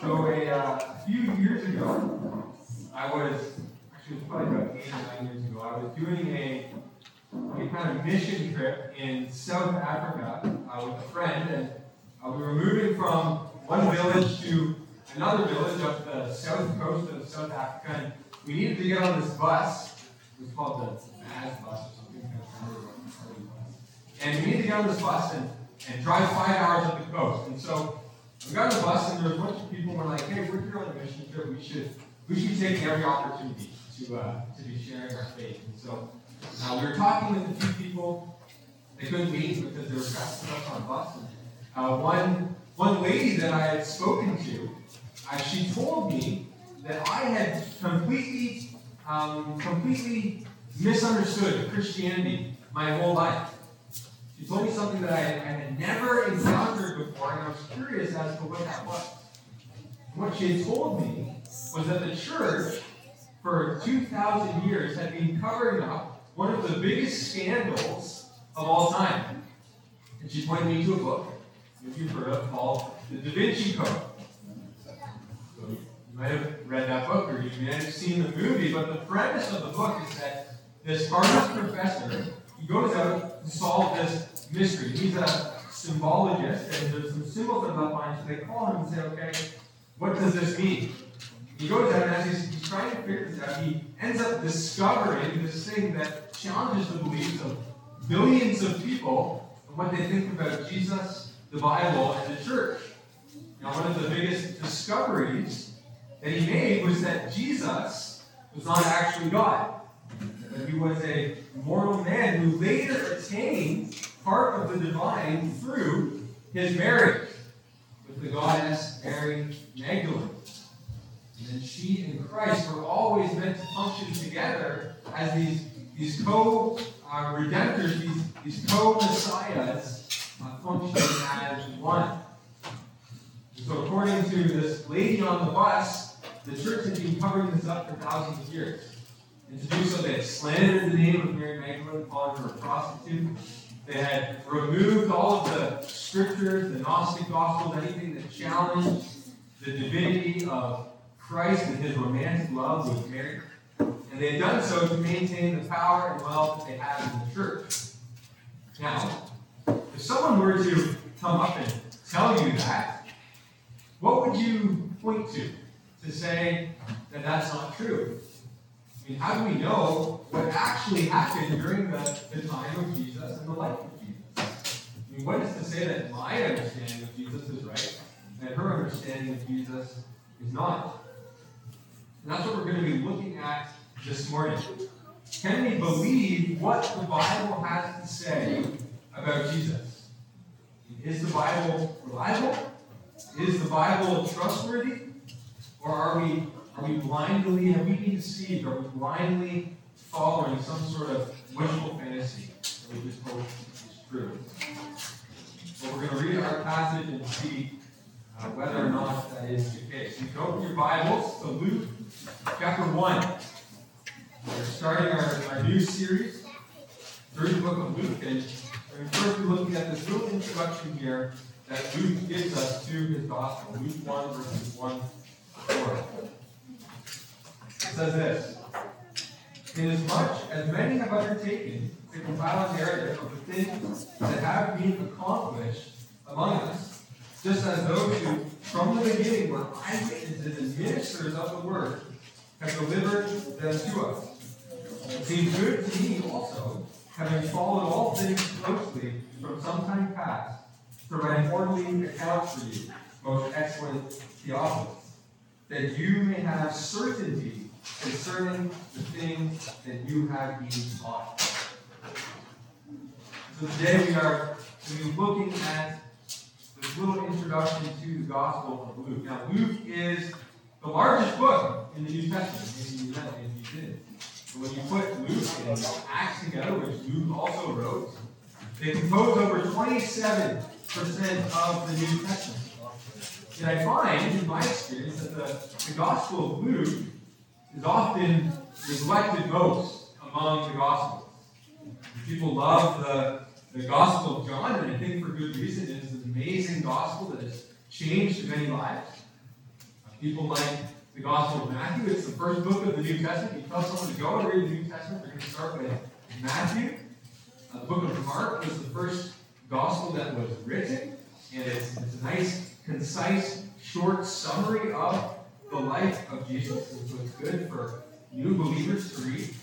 So a uh, few years ago, I was actually it was probably about eight or nine years ago. I was doing a, a kind of mission trip in South Africa uh, with a friend, and uh, we were moving from one village to another village up the south coast of South Africa, and we needed to get on this bus. It was called the Baz bus or something. And we needed to get on this bus and, and drive five hours up the coast. And so we got on the bus and there was a bunch of people who were like, hey, we're here on a mission trip. We should we should taking every opportunity to uh, to be sharing our faith. And so uh, we were talking with a few people. They couldn't leave because they were up on the bus. And, uh, one one lady that I had spoken to, uh, she told me that I had completely um, completely misunderstood Christianity my whole life. She told me something that I, had never encountered before, and I was curious as to what that was. What she had told me was that the church, for 2,000 years, had been covering up one of the biggest scandals of all time. And she pointed me to a book, which you've heard of, called The Da Vinci Code. You might have read that book, or you may have seen the movie, but the premise of the book is that this Harvard professor he goes out to solve this mystery. He's a symbologist, and there's some symbols that behind, so they call him and say, okay, what does this mean? He goes out and as he's, he's trying to figure this out, he ends up discovering this thing that challenges the beliefs of billions of people and what they think about Jesus, the Bible, and the church. Now, one of the biggest discoveries that he made was that Jesus was not actually God. That he was a mortal man who later attained part of the divine through his marriage with the goddess Mary Magdalene. And then she and Christ were always meant to function together as these, these co uh, redemptors, these, these co messiahs, uh, functioning as one. And so, according to this lady on the bus, the church had been covering this up for thousands of years. And to do so, they slandered the name of Mary Magdalene, calling her a prostitute. They had removed all of the scriptures, the Gnostic Gospels, anything that challenged the divinity of Christ and his romantic love with Mary. And they had done so to maintain the power and wealth that they had in the church. Now, if someone were to come up and tell you that, what would you point to to say that that's not true? Mean, how do we know what actually happened during the, the time of Jesus and the life of Jesus? I mean, what is to say that my understanding of Jesus is right and her understanding of Jesus is not? And that's what we're going to be looking at this morning. Can we believe what the Bible has to say about Jesus? Is the Bible reliable? Is the Bible trustworthy? Or are we are we blindly, have we been deceived? Are we blindly following some sort of wishful fantasy that we just hope is true? Well, we're going to read our passage and see uh, whether or not that is the case. You can open your Bibles to Luke chapter 1. We're starting our, our new series through the book of Luke. And we're first be looking at this little introduction here that Luke gives us to his gospel. Luke 1, verses 1 to 4. Says this Inasmuch as many have undertaken to compile a narrative of the things that have been accomplished among us, just as those who from the beginning were eyewitnesses and ministers of the word have delivered them to us. It seems good to me also, having followed all things closely from some time past, to write orderly account for you, most excellent Theophilus, that you may have certainty concerning the things that you have been taught. So today we are going to be looking at this little introduction to the Gospel of Luke. Now, Luke is the largest book in the New Testament. But when you put Luke and Acts together, which Luke also wrote, they compose over 27% of the New Testament. And I find, in my experience, that the, the Gospel of Luke is often neglected most among the Gospels. People love the, the Gospel of John, and I think for good reason. It is an amazing Gospel that has changed many lives. people like the Gospel of Matthew. It's the first book of the New Testament. You tell someone to go and read the New Testament, they're going to start with Matthew. Uh, the book of Mark was the first gospel that was written, and it's, it's a nice, concise, short summary of the life of Jesus. So it's good for new believers to read.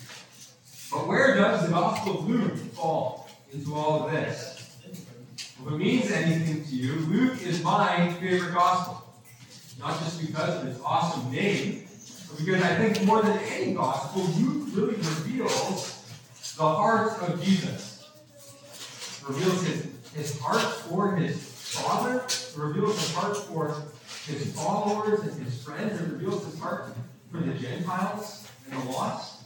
But where does the Gospel of Luke fall into all of this? If it means anything to you, Luke is my favorite gospel. Not just because of its awesome name, but because I think more than any gospel, Luke really reveals the heart of Jesus. It reveals his, his heart for his Father, it reveals his heart for his followers and his friends, it reveals his heart for the Gentiles and the lost.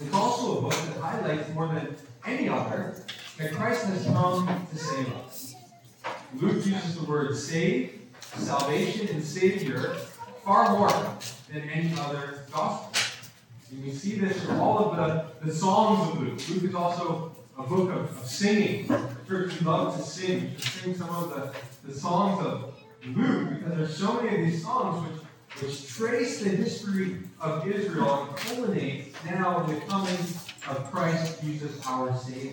It's also a book that highlights more than any other that Christ has come to save us. Luke uses the word save, salvation, and savior far more than any other gospel. And we see this in all of the, the Psalms of Luke. Luke is also a book of, of singing. The church we love to sing. Sing some of the, the songs of Luke because there's so many of these songs which, which trace the history of Israel and culminate now in the coming of Christ Jesus our Savior.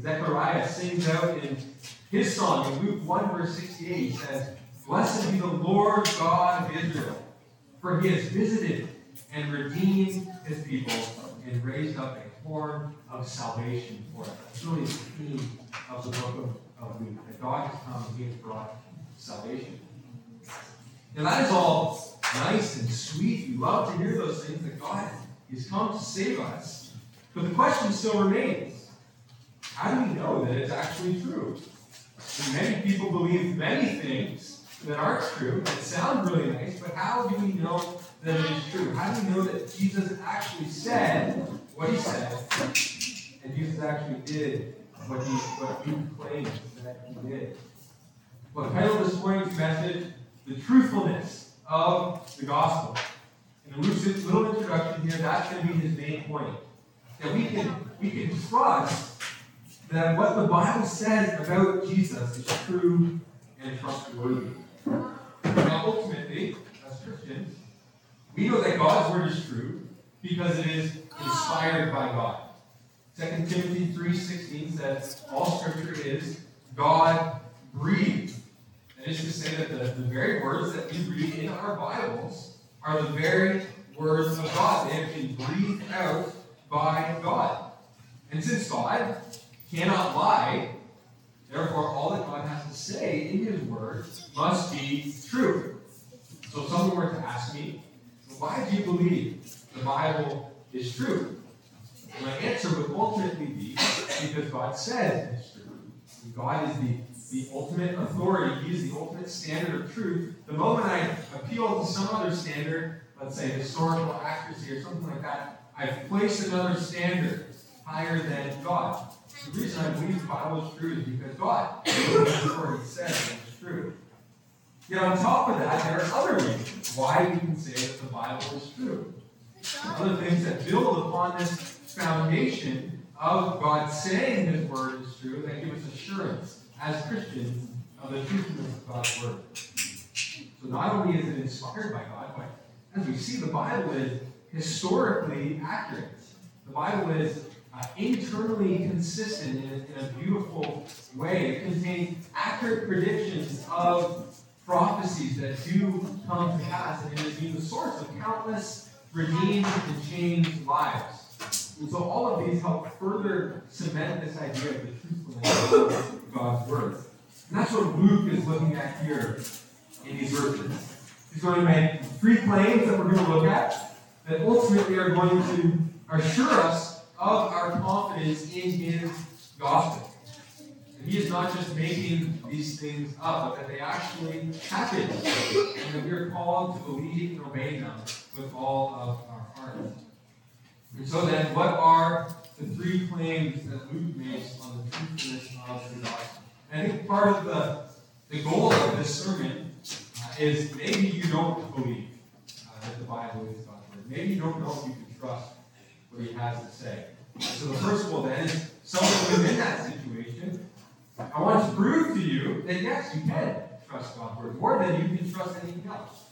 Zechariah sings out in his song in Luke 1 verse 68, he says, Blessed be the Lord God of Israel, for he has visited and redeemed his people and raised up a horn of salvation for us. That's really the theme of the book of, of Luke. That God has come he has brought salvation. Now that is all nice and sweet. We love to hear those things that God has come to save us. But the question still remains how do we know that it's actually true? And many people believe many things that aren't true, that sound really nice, but how do we know that it is true? How do we know that Jesus actually said what he said, and Jesus actually did what he, what he claimed that he did? Well, the title this morning's message, The Truthfulness of the Gospel. In a little introduction here, that's going to be his main point. That we can, we can trust that what the Bible says about Jesus is true and trustworthy. Now, ultimately, as Christians, we know that God's word is true because it is inspired by God. 2 Timothy 3.16 says, all scripture is God breathed. That is to say that the, the very words that we read in our Bibles are the very words of God. They have been breathed out by God. And since God cannot lie, therefore all that God has to say in his word must be true. So if someone were to ask me, why do you believe the Bible is true? My answer would ultimately be because God says it's true. God is the, the ultimate authority. He is the ultimate standard of truth. The moment I appeal to some other standard, let's say historical accuracy or something like that, I've placed another standard higher than God. The reason I believe the Bible is true is because God, the authority says it's true. Yet on top of that, there are other reasons why we can say that the Bible is true. Other things that build upon this foundation of God saying His word is true, that give us assurance as Christians of the truthfulness of God's word. So not only is it inspired by God, but as we see, the Bible is historically accurate. The Bible is uh, internally consistent in in a beautiful way. It contains accurate predictions of prophecies that do come to pass, and it has been the source of countless redeemed and changed lives. And so all of these help further cement this idea of the truthfulness of God's Word. And that's what Luke is looking at here in these verses. He's going to make three claims that we're going to look at that ultimately are going to assure us of our confidence in his gospel. And he is not just making these things up, but that they actually happen, and that we are called to believe and obey them with all of our heart. And so then, what are the three claims that Luke makes on the truthfulness of the gospel? And I think part of the, the goal of this sermon uh, is maybe you don't believe uh, that the Bible is God's word. Maybe you don't know if you can trust what he has to say. So the first all then is someone within that situation, I want to prove to you that yes, you can trust trust God's word, more than you can trust anything else.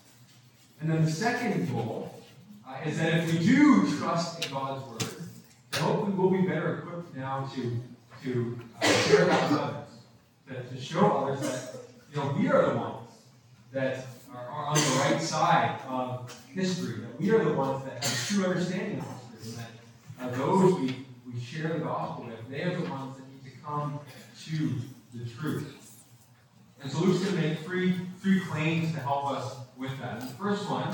And then the second goal uh, is that if we do trust in God's word, then hopefully we'll be better equipped now to, to uh, share that with others, to, to show others that you know we are the ones that are, are on the right side of history, that we are the ones that have true understanding of history, and that uh, those we, we share the gospel with, they are the ones that need to come to the truth. And so Luke's going to make three, three claims to help us with that. And the first one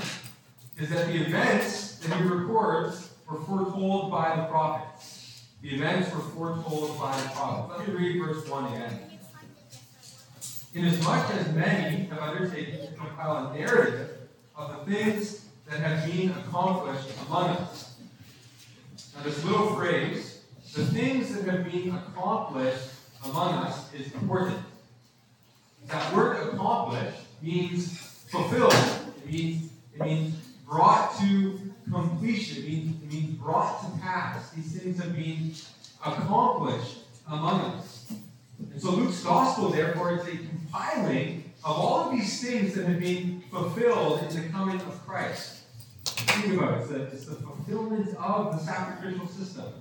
is that the events that he records were foretold by the prophets. The events were foretold by the prophets. Let me read verse 1 again. Inasmuch as many have undertaken to compile a narrative of the things that have been accomplished among us. Now, this little phrase, the things that have been accomplished among us, is important. That word accomplished means fulfilled. It means, it means brought to completion. Means, means brought to pass. These things have been accomplished among us. And so Luke's gospel, therefore, is a compiling of all of these things that have been fulfilled in the coming of Christ. Think about it. It's the, it's the fulfillment of the sacrificial system.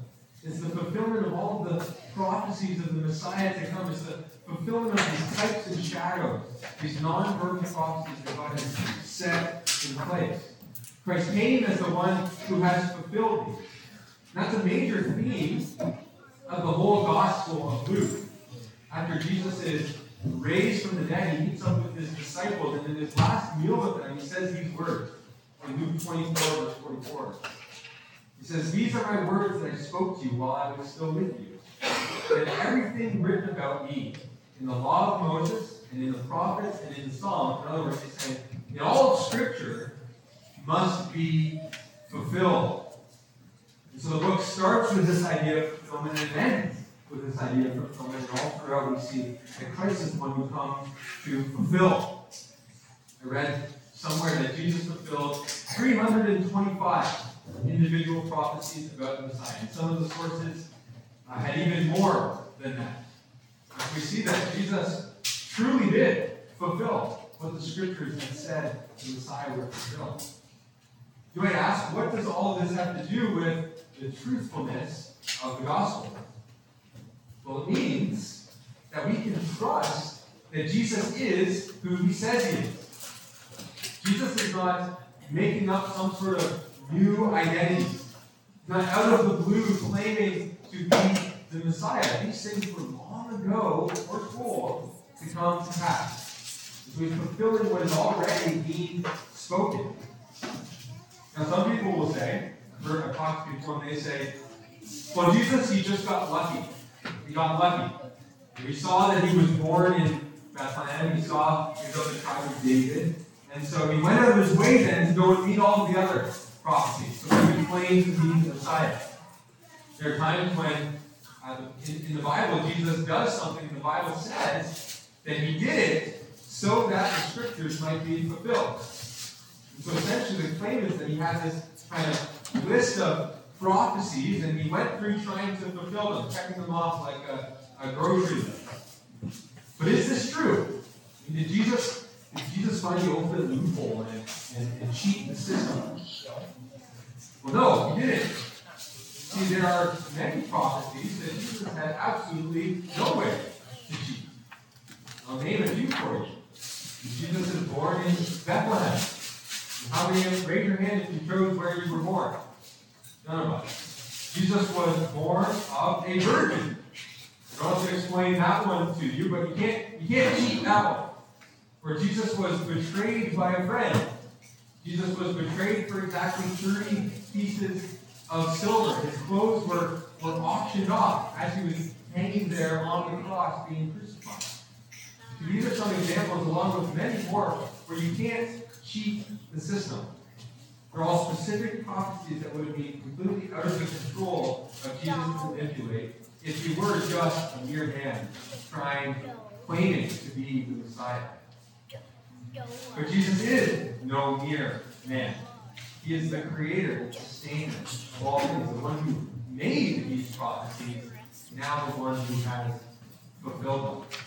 It's the fulfillment of all of the prophecies of the Messiah to come. It's the fulfillment of these types and shadows, these non-verbal prophecies that God has set in place. Christ came as the one who has fulfilled these. That's a major theme of the whole gospel of Luke. After Jesus is raised from the dead, he meets up with his disciples, and in his last meal with them, he says these words in Luke 24, verse 44. He says, These are my words that I spoke to you while I was still with you. That everything written about me in the law of Moses and in the prophets and in the Psalms, in other words, he's saying, in all of Scripture must be fulfilled. And so the book starts with this idea of fulfillment and ends with this idea of fulfillment. And all throughout we see that Christ is the one who comes to fulfill. I read somewhere that Jesus fulfilled 325 individual prophecies about the Messiah. And some of the sources uh, had even more than that. We see that Jesus truly did fulfill what the scriptures had said the Messiah would fulfill. You might ask, what does all of this have to do with the truthfulness of the gospel? Well, it means that we can trust that Jesus is who he says he is. Jesus is not making up some sort of new identity. Not out of the blue claiming to be the Messiah. These things were long ago foretold to come to pass. So he's fulfilling what is already being spoken. Now, some people will say, I've heard I've talked to people and they say, well, Jesus, he just got lucky. He got lucky. We saw that he was born in Bethlehem. We saw he was of the tribe of David. And so he went out of his way then to go and meet all the other prophecies. So he claims to be the Messiah. There are times when uh, in, in, the Bible Jesus does something, the Bible says that he did it so that the scriptures might be fulfilled. So essentially the claim is that he had this kind of list of prophecies and he went through trying to fulfill them, checking them off like a, a grocery list. But is this true? Did Jesus did Jesus the ultimate loophole and, and, and cheat the system? Well, no, he didn't. See, there are many prophecies that Jesus had absolutely no way to cheat. I'll name a few for you. Jesus is born in Bethlehem. How many of raise your hand if you chose where you were born? None of us. Jesus was born of a virgin. I don't have to explain that one to you, but you can't you can't cheat that one. Where Jesus was betrayed by a friend. Jesus was betrayed for exactly 30 pieces of silver. His clothes were, were auctioned off as he was hanging there on the cross being crucified. These are some examples, along with many more, where you can't cheat the system. They're all specific prophecies that would be completely out of the control of Jesus to manipulate if he were just a mere man trying, claiming to be the Messiah. But Jesus is no mere man. He is the creator, sustainer of all things, the one who made these prophecies, now the one who has fulfilled them.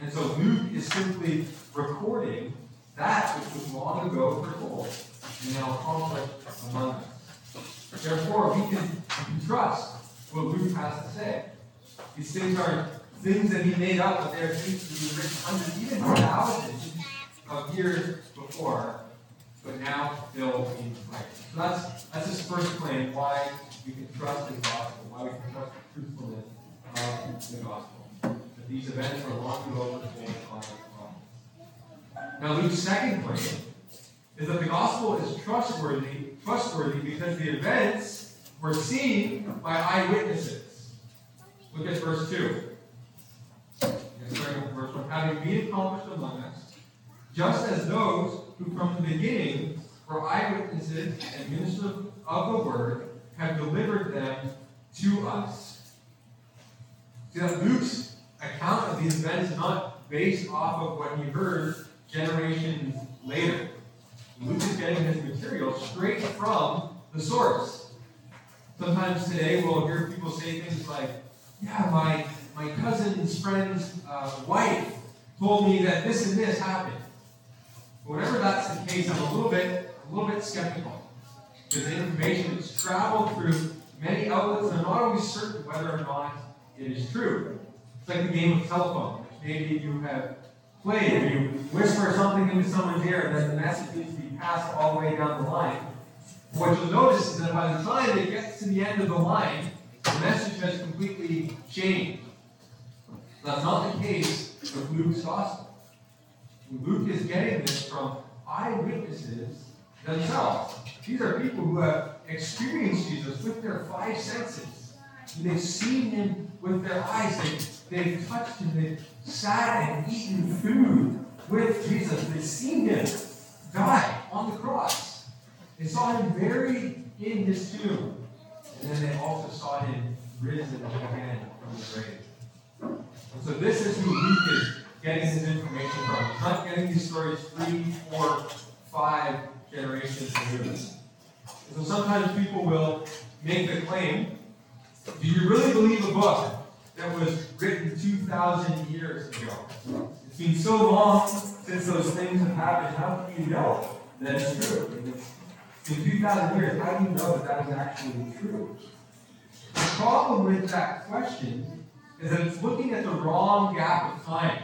And so Luke is simply recording that which was long ago foretold and now accomplished among us. Therefore, we can, trust what Luke has to say. These things are things that he made up, but they're things that he written hundreds, even thousands of years before, but now they'll be right. So that's that's his first claim, why we can trust the gospel, why we can trust the truthfulness of the gospel. That these events are long ago on the Now Luke's second claim is that the gospel is trustworthy, trustworthy because the events were seen by eyewitnesses. Look at verse 2. Starting with verse 1. Having been accomplished among us, just as those who from the beginning were eyewitnesses and ministers of the word have delivered them to us. See that Luke's account of these events is not based off of what he heard generations later. Luke is getting his material straight from the source. Sometimes today we'll hear people say things like, Yeah, my, my cousin's friend's uh, wife told me that this and this happened. But that's the case, I'm a little bit a little bit skeptical. Because the information has traveled through many outlets and I'm not always certain whether or not it is true. It's like the game of telephone, maybe you have played. If you whisper something into someone's ear then the message needs to be passed all the way down the line. What you'll notice is that by the time it gets to the end of the line, the message has completely changed. That's not the case with Luke's gospel. Luke is getting this from eyewitnesses themselves. These are people who have experienced Jesus with their five senses. They've seen him with their eyes. They've, they've touched him. They've sat and eaten food with Jesus. They've seen him die on the cross. They saw him buried in his tomb. And then they also saw him risen again from the grave. And so this is who Luke is getting his information from. He's not getting these stories three, four, five generations removed. So sometimes people will make the claim, do you really believe a book that was written 2,000 years ago? It's been so long since those things have happened, how can you know that it's true? In 2,000 years, how do you know that that is actually true? The problem with that question is that it's looking at the wrong gap of time.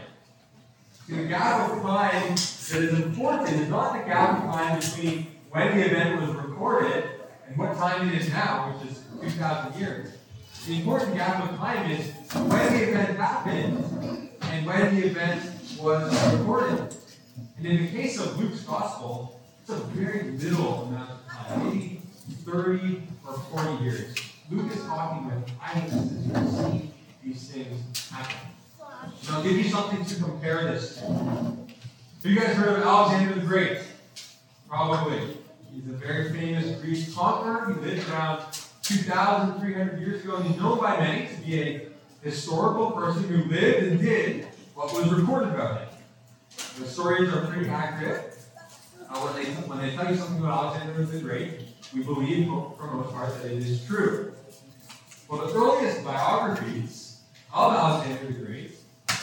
The gap of time that is important is not the gap of time between when the event was recorded and what time it is now, which is 2,000 years. The important gap of time is when the event happened and when the event was recorded. And in the case of Luke's gospel, it's a very little amount of time, maybe 30 or 40 years. Luke is talking with eyewitnesses who see these things happen. And I'll give you something to compare this to. Have you guys heard of Alexander the Great? Probably. He's a very famous Greek conqueror. He lived around 2,300 years ago, and he's known by many to be a historical person who lived and did what was recorded about him. The stories are pretty accurate. Uh, when, they, when they tell you something about Alexander the Great, we believe, for the most part, that it is true. Well, the earliest biographies of Alexander the Great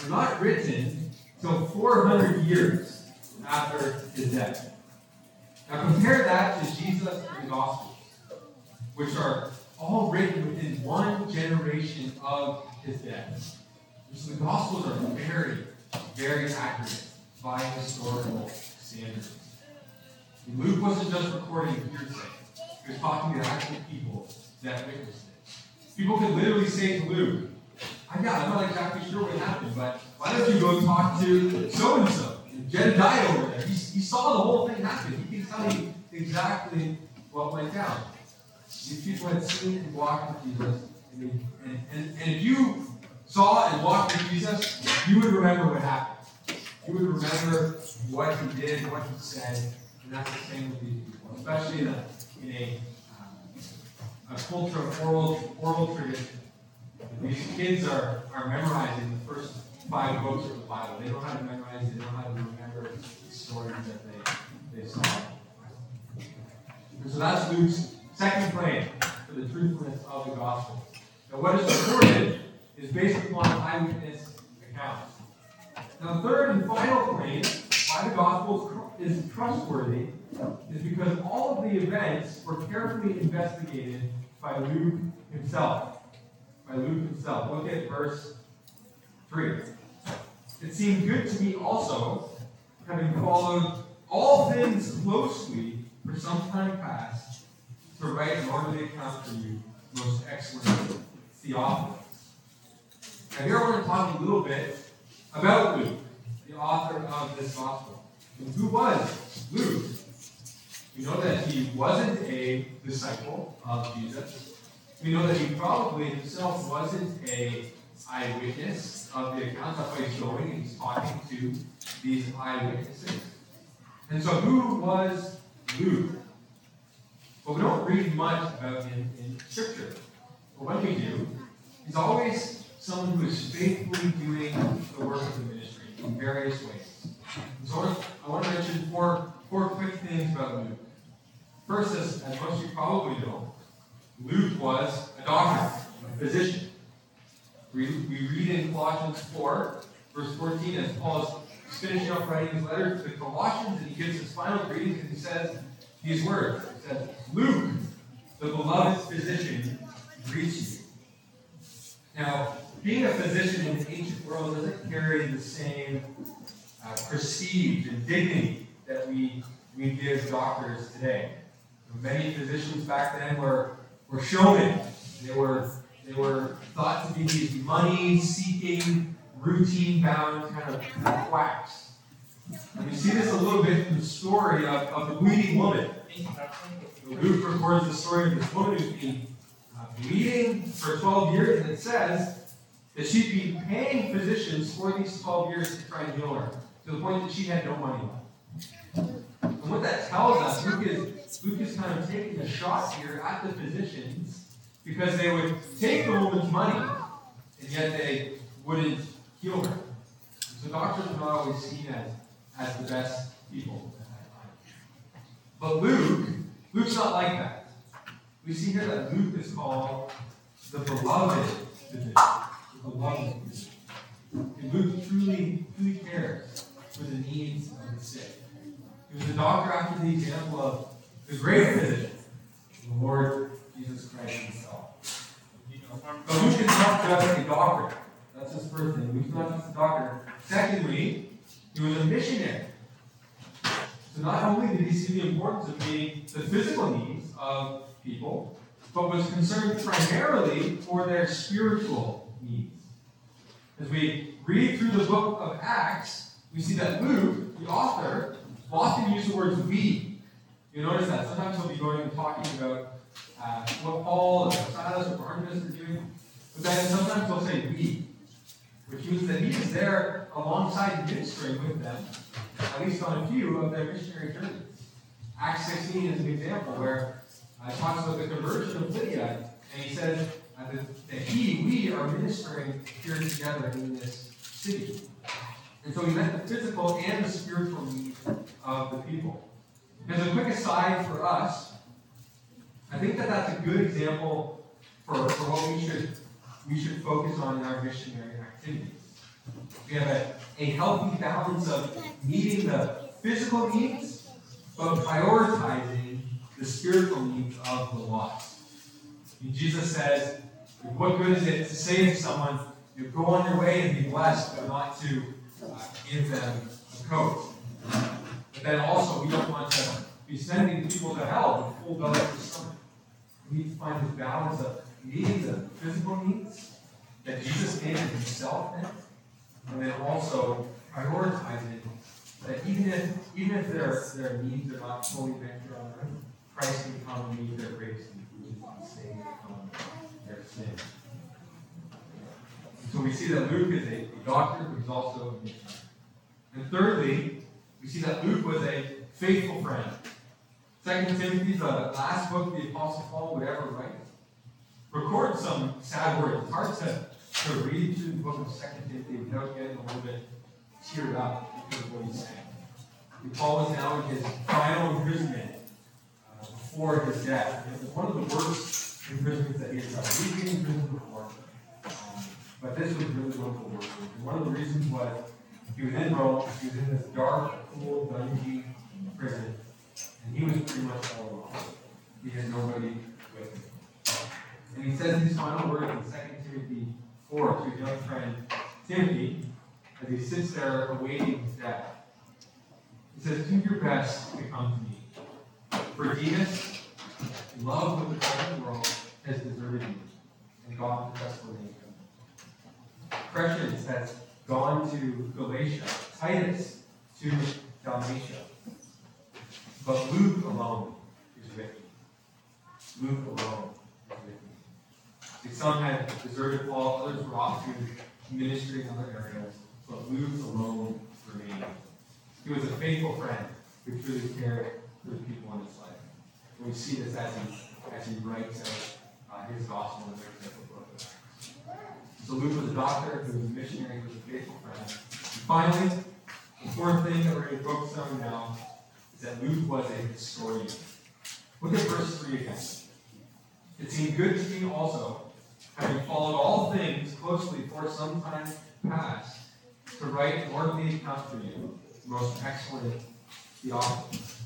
were not written until 400 years after his death. Now compare that to Jesus and the Gospels, which are all written within one generation of his death. So the Gospels are very, very accurate by historical standards. And Luke wasn't just recording hearsay. He was talking to actual people that witnessed it. People could literally say to Luke, I got, I'm not exactly sure what happened, but why don't you go talk to so and so, Jedediah over there? He, he saw the whole thing happen. He can tell you exactly what went down. These people had seen and walked with Jesus, and, and, and, if you saw and walked with Jesus, you would remember what happened. You would remember what he did, what he said, and that's the same with these people, especially in a, in a, um, a culture of oral, oral tradition. These kids are, are memorizing the first five books of the Bible. They don't know how to memorize, they don't know how to remember the stories that they, they saw. And so that's Luke's second claim for the truthfulness of the gospel. Now, what is recorded is based upon eyewitness accounts. Now, third and final claim why the gospel is trustworthy is because all of the events were carefully investigated by Luke himself. By Luke himself. Look at verse 3. It seemed good to me also, having followed all things closely for some time past, to write an orderly account for you, most excellent Theophilus. Now, here I want to talk a little bit about Luke, the author of this gospel. And who was Luke? We know that he wasn't a disciple of Jesus. We know that he probably himself wasn't a eyewitness of the account. That's why he's going and he's talking to these eyewitnesses. And so, who was Luke? Well, we don't read much about him in Scripture. But when we do, he's always someone who is faithfully doing the work of the ministry in various ways. And so I want to mention four, four quick things about Luke. First, as, as most of you probably know, Luke was a doctor, a physician. We, we read in Colossians 4, verse 14, as Paul is finishing up writing his letter to the Colossians, and he gives his final greetings, and he says these words. He says, Luke, the beloved physician, greets you. Now, being a physician in the ancient world doesn't carry the same uh, dignity that we, we give doctors today. Many physicians back then were, were showmen. They were, they were thought to be these money seeking, routine bound kind of quacks. And we see this a little bit in the story of, of the bleeding woman. Luke records the story of this woman who's been uh, bleeding for 12 years, and it says that she'd been paying physicians for these 12 years to try and heal her, to the point that she had no money left. And what that tells us, Luke is, Luke is kind of taking a shot here at the physicians because they would take the woman's money and yet they wouldn't heal her. So doctors are not always seen as, as the best people. But Luke, Luke's not like that. We see here that Luke is called the beloved physician. The beloved physician. And Luke truly, truly cares for the needs of the sick. He was a doctor after the example of the great physician, the Lord Jesus Christ himself. But Luke is not just a doctor. That's his first thing. Luke's not just a doctor. Secondly, he was a missionary. So not only did he see the importance of meeting the physical needs of people, but was concerned primarily for their spiritual needs. As we read through the book of Acts, we see that Luke, the author, often use the words we. You notice that. Sometimes he'll be going and talking about uh, what Paul or Silas or Barnabas are doing. But then sometimes he'll say we, which means that he is there alongside ministering with them, at least on a few of their missionary journeys. Acts 16 is an example where uh, it talks about the conversion of Lydia, and he says uh, that, that he, we are ministering here together in this city. And so he met the physical and the spiritual needs of the people. As a quick aside for us, I think that that's a good example for, for what we should we should focus on in our missionary activities. We have a, a healthy balance of meeting the physical needs, but prioritizing the spiritual needs of the lost. And Jesus says, what good is it to say to someone, you go on your way and be blessed, but not to uh, give them a coat? But then also, we don't want to be sending people to hell with full belly for stomach. We need to find this balance of meeting the physical needs that Jesus gave himself in, and then also prioritizing that even if even if their their needs are not fully met on earth, Christ can come and meet their grace and save from their sin. So we see that Luke is a, a doctor, but he's also a missionary. And thirdly, we see that Luke was a faithful friend. Second Timothy, the last book the Apostle Paul would ever write, records some sad words. It's hard to, to read through the book of Second Timothy without getting a little bit teared up because of what he's saying. Paul was now in his final imprisonment uh, before his death. It was one of the worst imprisonments that he had done. He'd been in prison before, um, but this was really one of the worst. One of the reasons was he was in Rome, he was in this dark cool, dungy prison, and he was pretty much all alone. He had nobody with him. And he says these final words in 2 Timothy 4 to his young friend Timothy as he sits there awaiting his death. He says, Do your best to come to me. For Demas, love of the present world, has deserted you, and God protects the name. Crescens has gone to Galatia, Titus to Dalmatia. But Luke alone is with me. Luke alone with. Some had deserted Paul, others were off to ministry in other areas, but Luke alone remained. He was a faithful friend who truly cared for the people in his life. And we see this as he, as he writes out uh, his gospel in the book of Acts. So Luke was a doctor, he was a missionary, he was a faithful friend. And finally, the fourth thing that we're going to focus on now is that Luke was a historian. Look at verse 3 again. It seemed good to me also, having followed all things closely for some time past, to write an orderly account for you, most excellent Theophilus.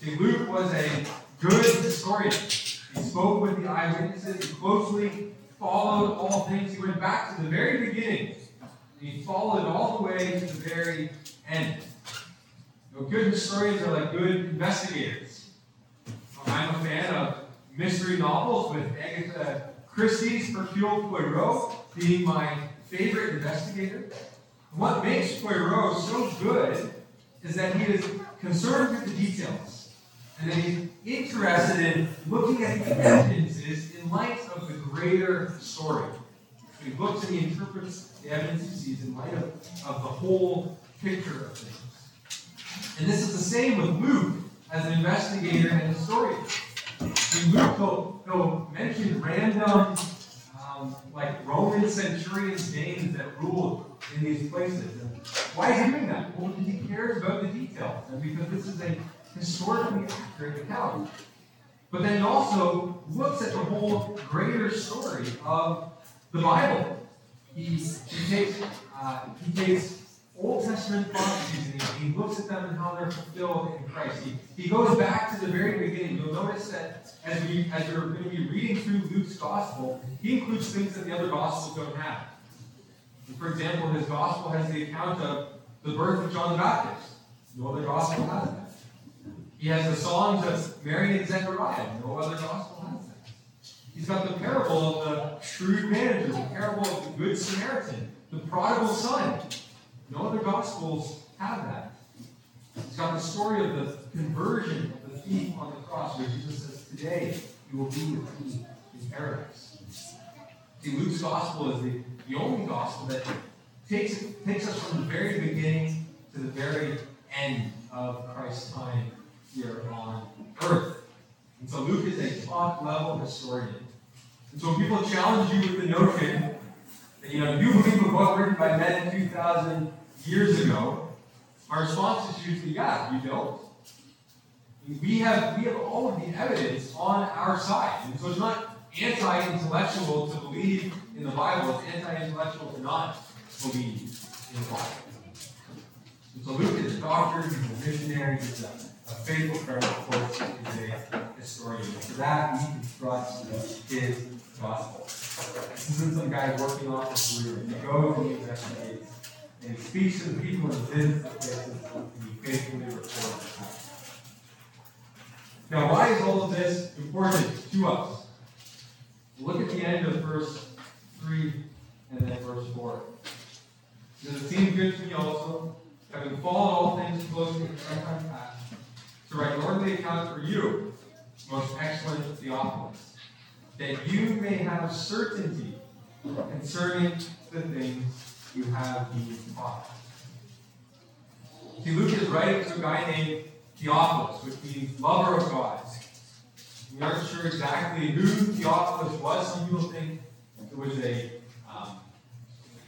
See, Luke was a good historian. He spoke with the eyewitnesses, he closely followed all things. He went back to the very beginning. He followed all the way to the very end. You know, good historians are like good investigators. I'm a fan of mystery novels with Agatha Christie's Hercule Poirot being my favorite investigator. What makes Poirot so good is that he is concerned with the details and that he's interested in looking at the evidences in light of the greater story. He looks and he interprets the evidence he sees in light of, of the whole picture of things. And this is the same with Luke as an investigator and historian. He'll, he'll mention random, um, like Roman centurions' names that ruled in these places. And why is he doing that? Well, because he cares about the details, and because this is a historically accurate account. But then he also looks at the whole greater story of the Bible. He, he takes uh, he takes Old Testament prophecies and he, he, looks at them and how they're fulfilled in Christ. He, he goes back to the very beginning. You'll notice that as we as we're going to be reading through Luke's gospel, he includes things that the other gospels don't have. For example, his gospel has the account of the birth of John the Baptist. No other gospel has that. He has the songs of Mary and Zechariah. No other gospel has that. He's got the parable of the shrewd manager, the parable of the good Samaritan, the prodigal son. No other gospels have that. It's got the story of the conversion of the thief on the cross, where Jesus says, Today you will be with me in paradise. See, Luke's gospel is the, the only gospel that takes, takes us from the very beginning to the very end of Christ's time here on earth. And so Luke is a top level historian. And so when people challenge you with the notion that, you know, you believe a book written by men 2,000 years ago, our response is usually, yeah, you don't. We have, we have all of the evidence on our side. And so it's not anti-intellectual to believe in the Bible, it's anti-intellectual to not believe in the Bible. And so Luke is a doctor, he's a visionary, he's a, a faithful friend, of course, he's a historian. For that, we can trust his gospel. This isn't some guy working off his career. He goes and he investigates. And speaks to the people visits the places and he faithfully reports back. Now, why is all of this important to us? Look at the end of verse 3 and then verse 4. Does it seem good to me also, having followed all things closely in time past, to write an orderly account for you, most excellent Theophilus, that you may have certainty concerning the things you have been taught. See, Luke is writing to a guy named Theophilus, which means lover of God. We aren't sure exactly who Theophilus was. Some people think it was a, um,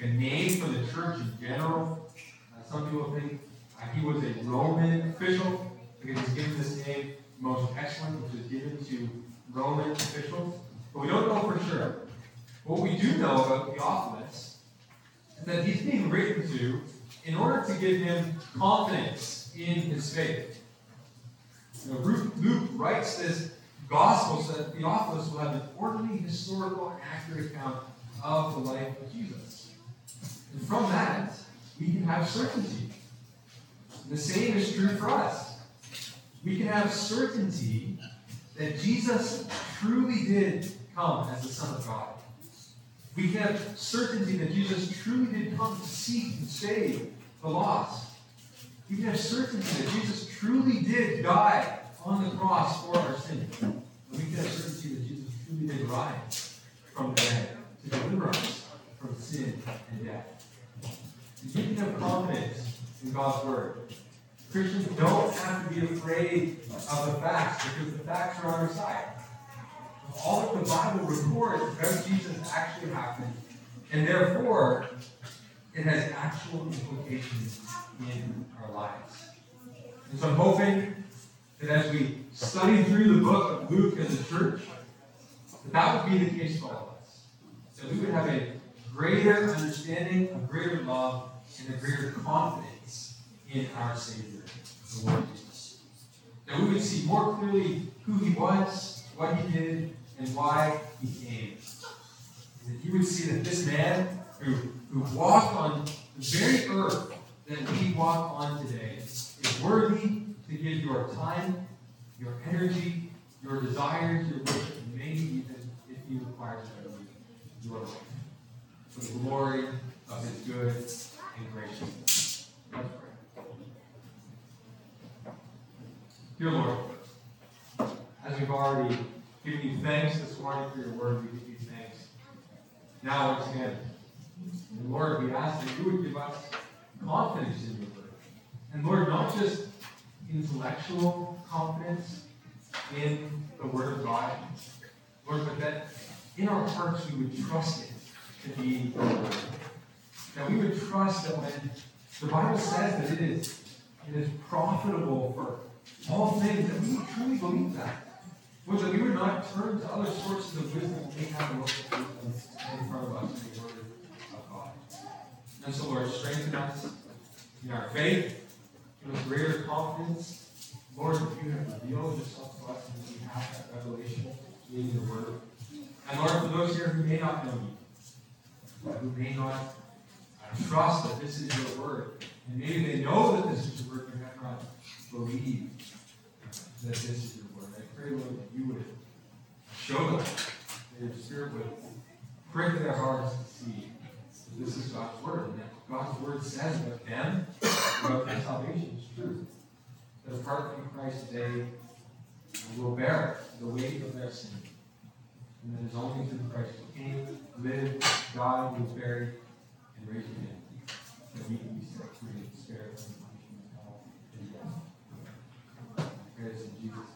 like a name for the church in general. Uh, some people think uh, he was a Roman official because he's given this name, most excellent, which is given to Roman officials. But we don't know for sure. What we do know about Theophilus that he's being written to in order to give him confidence in his faith. Luke writes this gospel so that Theophilus will have an orderly, historical, accurate account of the life of Jesus. And from that, we can have certainty. The same is true for us. We can have certainty that Jesus truly did come as the Son of God. We have certainty that Jesus truly did come to seek and save the lost. We have certainty that Jesus truly did die on the cross for our sins. And we can have certainty that Jesus truly did rise from the dead to deliver us from sin and death. And you can have confidence in God's Word. Christians don't have to be afraid of the facts because the facts are on our side. All that the Bible records about Jesus actually happened, and therefore it has actual implications in our lives. And so I'm hoping that as we study through the book of Luke as a church, that that would be the case for all of us. That we would have a greater understanding, a greater love, and a greater confidence in our Savior, the Lord Jesus. That we would see more clearly who he was, what he did, and why he came. And that you would see that this man who, who walked on the very earth that we walk on today is worthy to give your time, your energy, your desires, your worship, and maybe even if he requires of you, your life. For the glory of his good and gracious. Let's pray. Dear Lord, as we've already given you thanks this morning for your word, we give you thanks. Now once again. Lord, we ask that you would give us confidence in your word. And Lord, not just intellectual confidence in the word of God, Lord, but that in our hearts we would trust it to be the word. That we would trust that when the Bible says that it is, it is profitable for all things, that we truly believe that. Lord, that we would not turn to other sources of wisdom when we have in front of us in the Word of God. And so, Lord, strengthen us in our faith, us greater confidence. Lord, that you have revealed yourself to us and we have that revelation in your Word. And Lord, for those here who may not know you, who may not uh, trust that this is your Word, and maybe they know that this is your Word, but have not believed that this is your pray, Lord, that you would show them, that your Spirit would prick their hearts to see that this is God's Word, and that God's Word says about them, about their salvation is true. That apart from Christ, they will bear the weight of their sin. And that it is only through Christ who came, lived, died, was buried, and raised again that we can be set free and spared from the punishment of hell. Praise in Jesus'